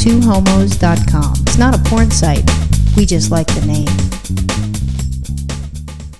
twohomos.com. It's not a porn site. We just like the name.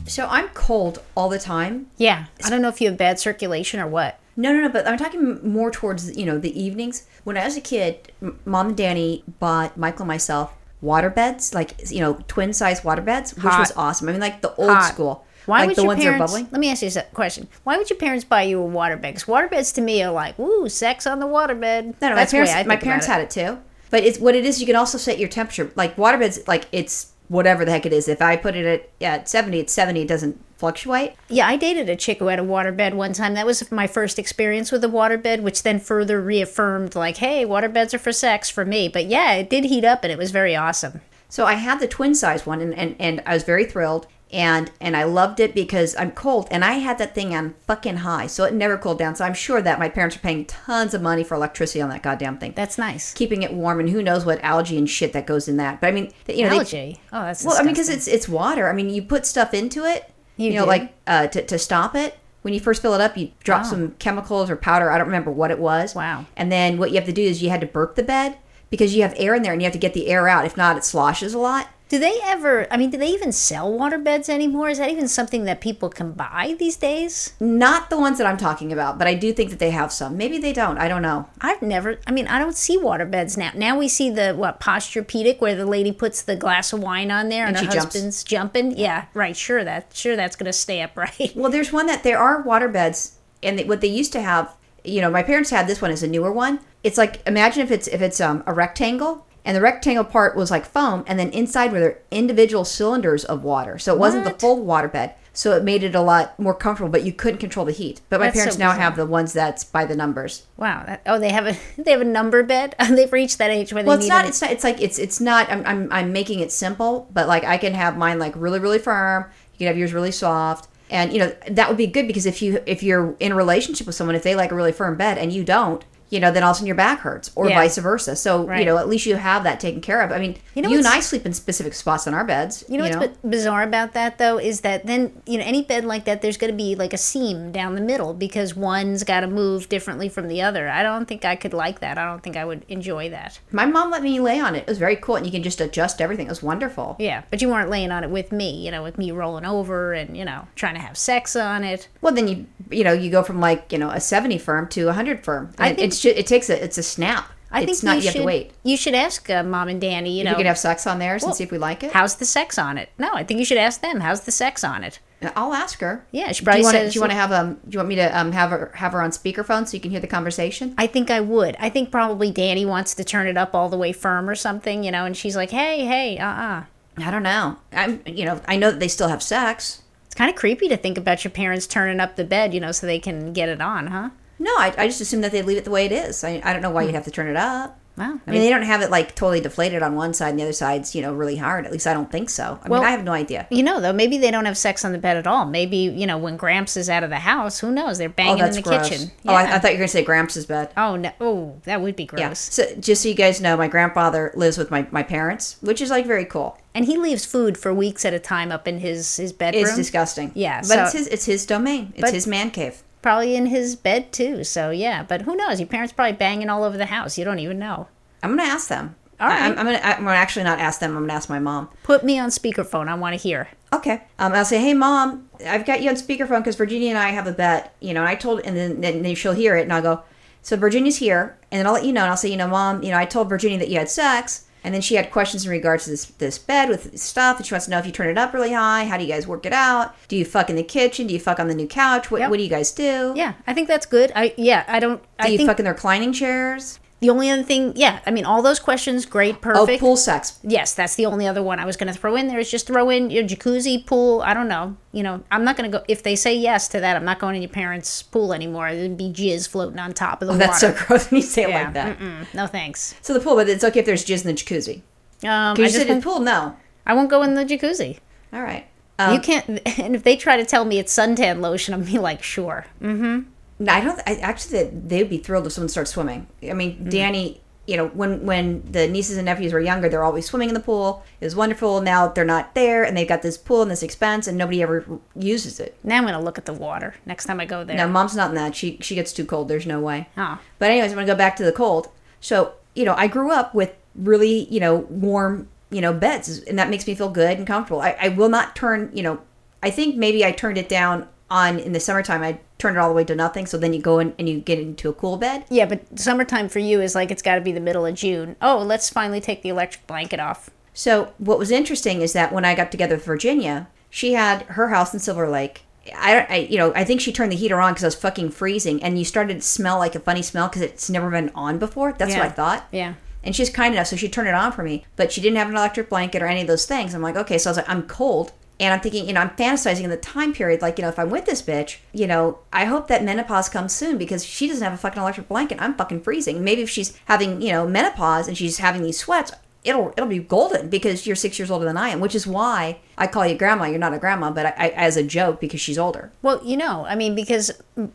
So I'm cold all the time. Yeah. I don't know if you have bad circulation or what. No, no, no. But I'm talking more towards you know the evenings. When I was a kid, mom and Danny bought Michael and myself water beds, like you know twin size water beds, which Hot. was awesome. I mean, like the old Hot. school, Why like would the your ones that are bubbling. Let me ask you a question. Why would your parents buy you a waterbed? Because waterbeds to me are like, woo, sex on the waterbed. No, no, That's my parents, I my parents about had it too. But it's what it is. You can also set your temperature. Like waterbeds, like it's whatever the heck it is. If I put it at, at seventy, it's seventy. It doesn't fluctuate. Yeah, I dated a chick who had a waterbed one time. That was my first experience with a waterbed, which then further reaffirmed, like, hey, waterbeds are for sex for me. But yeah, it did heat up and it was very awesome. So I had the twin size one, and, and, and I was very thrilled, and and I loved it because I'm cold, and I had that thing on fucking high, so it never cooled down. So I'm sure that my parents are paying tons of money for electricity on that goddamn thing, That's nice. keeping it warm, and who knows what algae and shit that goes in that. But I mean, you know, they- Algae. oh, that's well, I mean, because it's it's water. I mean, you put stuff into it, you, You know, do. like uh, to to stop it. When you first fill it up, you drop Wow. some chemicals or powder. I don't remember what it was. Wow. And then what you have to do is you had to burp the bed because you have air in there, and you have to get the air out. If not, it sloshes a lot. Do they ever, I mean, do they even sell waterbeds anymore? Is that even something that people can buy these days? Not the ones that I'm talking about, but I do think that they have some. Maybe they don't. I don't know. I've never, I mean, I don't see waterbeds now. Now we see the, what, posturepedic, where the lady puts the glass of wine on there and, And her jumps. husband's jumping. Yeah, right. Sure, that, sure, that's going to stay upright. Well, there's one that there are water beds, and they, what they used to have, you know, my parents had this one as a newer one. It's like imagine if it's if it's um, a rectangle, and the rectangle part was like foam, and then inside were there individual cylinders of water, so it wasn't the What? full water bed. So it made it a lot more comfortable, but you couldn't control the heat. But my That's so parents now bizarre. have the ones that's by the numbers. Wow. That, oh, they have a, they have a number bed? They've reached that age where they Well, it's need not. It's not. It's like it's it's not. I'm, I'm I'm making it simple, but like I can have mine like really really firm. You can have yours really soft, and you know that would be good because if you if you're in a relationship with someone, if they like a really firm bed and you don't, you know, then all of a sudden your back hurts, or Yeah. vice versa. So you know, at least you have that taken care of. I mean, You know you, and I sleep in specific spots on our beds. You know what's bi- bizarre about that though is that then you know any bed like that there's going to be like a seam down the middle because one's got to move differently from the other. I don't think I could like that. I don't think I would enjoy that. My mom let me lay on it. It was very cool, and you can just adjust everything. It was wonderful. Yeah, but you weren't laying on it with me, you know, with me rolling over and you know trying to have sex on it. Well, then you you know you go from like you know a seventy firm to a hundred firm. I think- it's just, it takes a it's a snap. I it's think not you, you, should, have to wait. You should ask uh, mom and Danny. You If know, you can have sex on theirs Well, and see if we like it. how's the sex on it? No, I think you should ask them. How's the sex on it? I'll ask her. Yeah, she Do probably you want to? says- Do you want to have um? Do you want me to um have her have her on speakerphone so you can hear the conversation? I think I would. I think probably Danny wants to turn it up all the way firm or something, you know, and she's like, "Hey, hey, uh-uh." I don't know. I'm you know I know that they still have sex. It's kind of creepy to think about your parents turning up the bed, you know, so they can get it on, huh? No, I, I just assume that they leave it the way it is. I, I don't know why you'd hmm. have to turn it up. Wow. I mean, they don't have it like totally deflated on one side and the other side's you know really hard. At least I don't think so. I Well- mean, I have no idea. you know, though, maybe they don't have sex on the bed at all. Maybe, you know, when Gramps is out of the house, who knows? They're Oh, banging in the gross. kitchen. Oh, I, I thought you were gonna say Gramps' bed. Oh, no. Oh, that would be gross. Yeah. So just so you guys know, my grandfather lives with my, my parents, which is like very cool. And he leaves food for weeks at a time up in his, his bedroom. It's disgusting. Yeah, but so- it's his it's his domain. It's his man cave. Probably in his bed, too. So, yeah. But who knows? Your parents probably banging all over the house. You don't even know. I'm gonna ask them. All I, I'm, I'm gonna I'm gonna actually not ask them. I'm gonna ask my mom. Put me on speakerphone. I want to hear. Okay. Um, I'll say, hey, mom, I've got you on speakerphone because Virginia and I have a bet. You know, and I told, and then, then she'll hear it, and I'll go, so Virginia's here, and then I'll let you know, and I'll say, you know, mom, you know, I told Virginia that you had sex. And then she had questions in regards to this this bed with stuff, and she wants to know if you turn it up really high. How do you guys work it out? Do you fuck in the kitchen? Do you fuck on the new couch? What, Yep. what do you guys do? Yeah, I think that's good. I yeah, I don't. Do I you think fuck in the reclining chairs? The only other thing, yeah, I mean, all those questions, great, perfect. Oh, perfect. pool sex. Yes, that's the only other one I was going to throw in there. Is just throw in your jacuzzi pool. I don't know. You know, I'm not going to go. If they say yes to that, I'm not going in your parents' pool anymore. There'd be jizz floating on top of the Oh, that's water. so gross when you say it like that. mm-mm, no thanks. So the pool, but it's okay if there's jizz in the jacuzzi. Um, I you just said in the pool, no. I won't go in the jacuzzi. All right. Um, you can't. And if they try to tell me it's suntan lotion, I'm be like, sure. No, I don't. I actually, they- they'd be thrilled if someone starts swimming. I mean, Mm. Danny. You know, when when the nieces and nephews were younger, they're always swimming in the pool. It was wonderful. Now they're not there, and they've got this pool and this expense, and nobody ever uses it. Now I'm going to look at the water next time I go there. No, mom's not in that. She she gets too cold. There's no way. Oh. But anyways, I'm gonna go back to the cold. So you know, I grew up with really, you know, warm, you know, beds, and that makes me feel good and comfortable. I, I will not turn, you know, I think maybe I turned it down on in the summertime. I turned it all the way to nothing. So then you go in and you get into a cool bed. Yeah, but summertime for you is like it's got to be the middle of June. Oh, let's finally take the electric blanket off. So what was interesting is that when I got together with Virginia, she had her house in Silver Lake. I, don't- I you know, I think she turned the heater on because I was fucking freezing, and you started to smell like a funny smell because it's never been on before. That's Yeah. what I thought. Yeah. And she's kind enough, so she turned it on for me. But she didn't have an electric blanket or any of those things. I'm like, okay. So I was like, I'm cold. And I'm thinking, you know, I'm fantasizing in the time period, like, you know, if I'm with this bitch, you know, I hope that menopause comes soon because she doesn't have a fucking electric blanket. I'm fucking freezing. Maybe if she's having, you know, menopause and she's having these sweats, it'll it'll be golden because you're six years older than I am, which is why I call you grandma. You're not a grandma, but I, I as a joke because she's older. Well, you know, I mean, because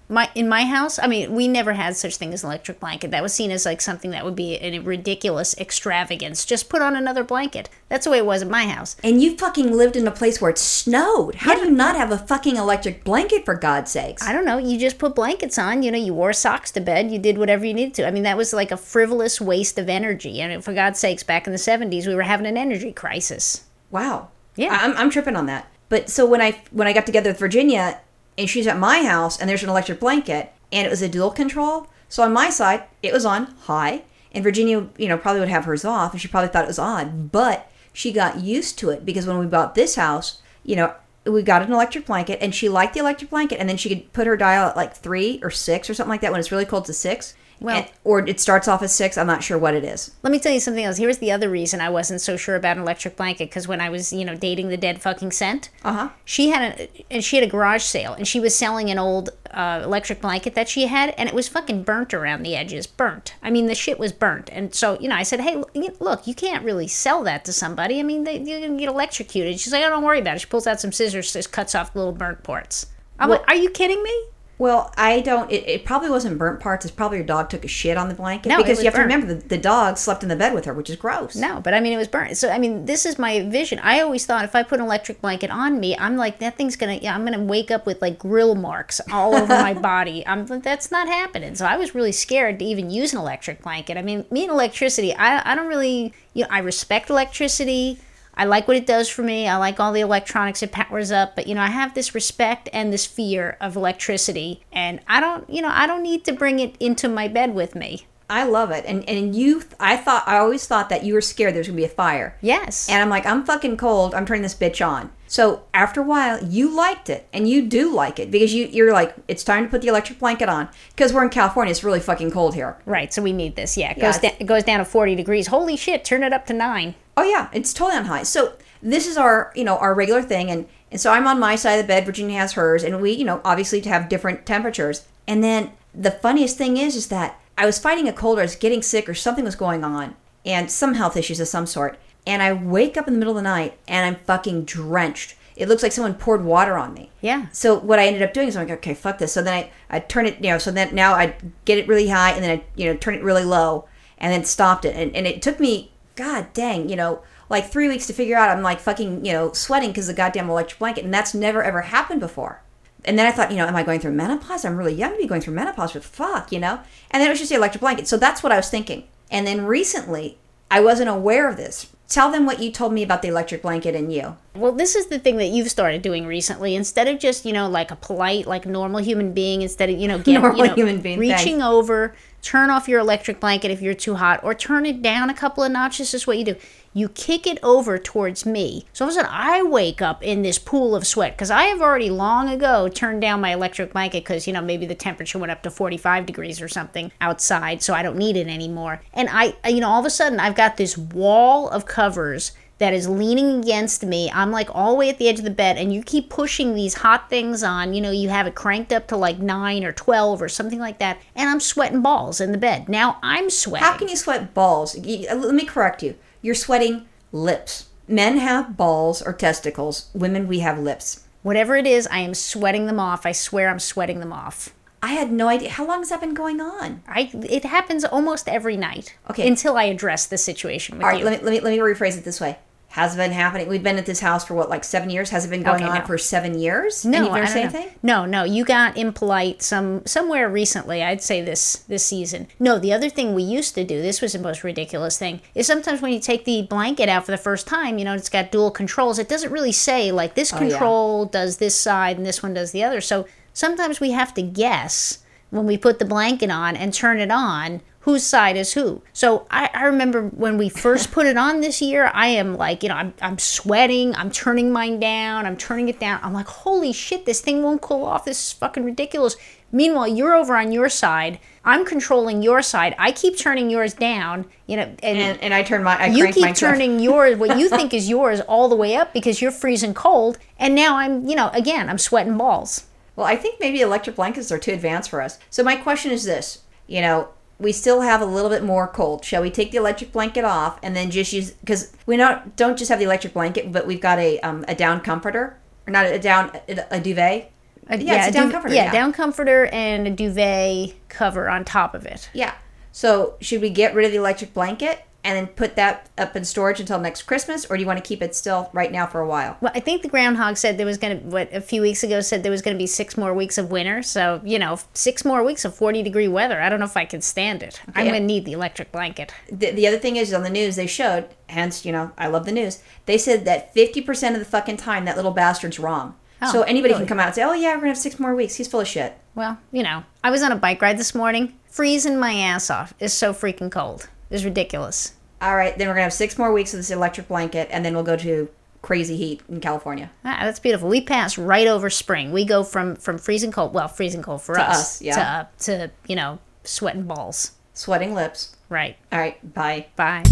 my in my house, I mean, we never had such thing as an electric blanket. That was seen as like something that would be a ridiculous extravagance. Just put on another blanket. That's the way it was at my house. And you fucking lived in a place where it snowed. How do you not have a fucking electric blanket for God's sakes? I don't know. You just put blankets on. You know, you wore socks to bed. You did whatever you needed to. I mean, that was like a frivolous waste of energy. And for God's sakes, back in the seventies, we were having an energy crisis. Wow. Yeah. I'm, I'm tripping on that. But so when I when I got together with Virginia and she's at my house and there's an electric blanket and it was a dual control. So on my side it was on high and Virginia, you know, probably would have hers off and she probably thought it was odd, But she got used to it because when we bought this house, you know, we got an electric blanket and she liked the electric blanket and then she could put her dial at like three or six or something like that when it's really cold to six. Well- And- or it starts off at six. I'm not sure what it is. Let me tell you something else. Here's the other reason I wasn't so sure about an electric blanket because when I was, you know, dating the dead fucking scent, Uh-huh. she had a and she had a garage sale and she was selling an old uh, electric blanket that she had and it was fucking burnt around the edges, burnt. I mean, the shit was burnt. And so, you know, I said, "Hey, look, you can't really sell that to somebody. I mean, they, you're gonna get electrocuted." She's like, "Oh, don't worry about it." She pulls out some scissors, just cuts off the little burnt parts. I'm Well- like, "Are you kidding me?" Well, I don't. It, it probably wasn't burnt parts. It's probably your dog took a shit on the blanket. No, because you have burnt. to remember the, the dog slept in the bed with her, which is gross. No, but I mean, it was burnt. So I mean, this is my vision. I always thought if I put an electric blanket on me, I'm like that thing's gonna. Yeah, I'm gonna wake up with like grill marks all over my body. I'm like, that's not happening. So I was really scared to even use an electric blanket. I mean, me and electricity, I I don't really. You know, I respect electricity. I like what it does for me. I like all the electronics it powers up, but you know, I have this respect and this fear of electricity, and I don't, you know, I don't need to bring it into my bed with me. I love it. And and you, I thought, I always thought that you were scared there was gonna be a fire. Yes. And I'm like, I'm fucking cold. I'm turning this bitch on. So after a while, you liked it, and you do like it because you you're like, it's time to put the electric blanket on because we're in California. It's really fucking cold here. Right, so we need this. Yeah, it Yeah, goes down. It goes down to forty degrees. Holy shit! Turn it up to nine. Oh yeah, it's totally on high. So this is our, you know, our regular thing, and and so I'm on my side of the bed. Virginia has hers, and we, you know, obviously have different temperatures. And then the funniest thing is, is that I was fighting a cold, or I was getting sick, or something was going on, and some health issues of some sort. And I wake up in the middle of the night, and I'm fucking drenched. It looks like someone poured water on me. Yeah. So what I ended up doing is I'm like, okay, fuck this. So then I, I turn it, you know, so then now I get it really high and then I, you know, turn it really low and then stopped it. And, and it took me, god dang, you know, like three weeks to figure out I'm like fucking, you know, sweating because of the goddamn electric blanket. And that's never ever happened before. And then I thought, you know, am I going through menopause? I'm really young to be going through menopause, but fuck, you know? And then it was just the electric blanket. So that's what I was thinking. And then recently, I wasn't aware of this. Tell them what you told me about the electric blanket and you. Well, this is the thing that you've started doing recently. Instead of just you know like a polite, like normal human being, instead of you know get, Normal you know, human being, reaching over, turn off your electric blanket if you're too hot, or turn it down a couple of notches. This is what you do. You kick it over towards me. So all of a sudden, I wake up in this pool of sweat because I have already long ago turned down my electric blanket because you know maybe the temperature went up to 45 degrees or something outside, so I don't need it anymore. And I, you know, all of a sudden, I've got this wall of covers that is leaning against me. I'm like all the way at the edge of the bed, and you keep pushing these hot things on. You know, you have it cranked up to like nine or 12 or something like that, and I'm sweating balls in the bed. Now I'm sweating. How can you sweat balls? Uh, Let me correct you. You're sweating lips. Men have balls or testicles. Women, we have lips. Whatever it is, I am sweating them off. I swear I'm sweating them off. I had no idea. How long has that been going on? I it happens almost every night. Okay. Until I address the situation with All right, you. let me, let me let me rephrase it this way. Has been happening. We've been at this house for what, like seven years? Has it been going Okay, on no. for seven years? No, and you've I never don't said know. anything? No, no, you got impolite some somewhere recently. I'd say this this season. No, the other thing we used to do. This was the most ridiculous thing. Is sometimes when you take the blanket out for the first time, you know, it's got dual controls. It doesn't really say like this Oh, yeah. control does this side and this one does the other. So sometimes we have to guess when we put the blanket on and turn it on whose side is who. So I, I remember when we first put it on this year, I am like, you know, I'm, I'm sweating, I'm turning mine down, I'm turning it down. I'm like, holy shit, this thing won't cool off. This is fucking ridiculous. Meanwhile, you're over on your side. I'm controlling your side. I keep turning yours down, you know, and, And, and I turn my, I you keep to turning yours, what you think is yours, all the way up because you're freezing cold. And now I'm, you know, again, I'm sweating balls. Well, I think maybe electric blankets are too advanced for us. So my question is this: you know, we still have a little bit more cold. Shall we take the electric blanket off and then just use because we not don't just have the electric blanket, but we've got a um, a down comforter or not a down a, a duvet. A- yeah, it's a down duv- comforter. Yeah, Yeah, down comforter and a duvet cover on top of it. Yeah. So should we get rid of the electric blanket and then put that up in storage until next Christmas, or do you want to keep it still right now for a while? Well, I think the groundhog said there was going to what a few weeks ago said there was going to be six more weeks of winter. So you know, six more weeks of forty degree weather. I don't know if I can stand it. I'm going to need the electric blanket. the, the other thing is on the news they showed hence you know i love the news they said that 50% of the fucking time that little bastard's wrong Oh, so anybody really? can come out and say oh yeah we're gonna have six more weeks he's full of shit Well, you know, I was on a bike ride this morning, freezing my ass off. It's so freaking cold. It's ridiculous. all right then we're gonna have six more weeks of this electric blanket and then we'll go to crazy heat in california Ah, that's beautiful. We pass right over spring. We go from from freezing cold, well, freezing cold for To us, yeah. to uh, to you know, sweating balls. sweating lips Right. all right bye Bye.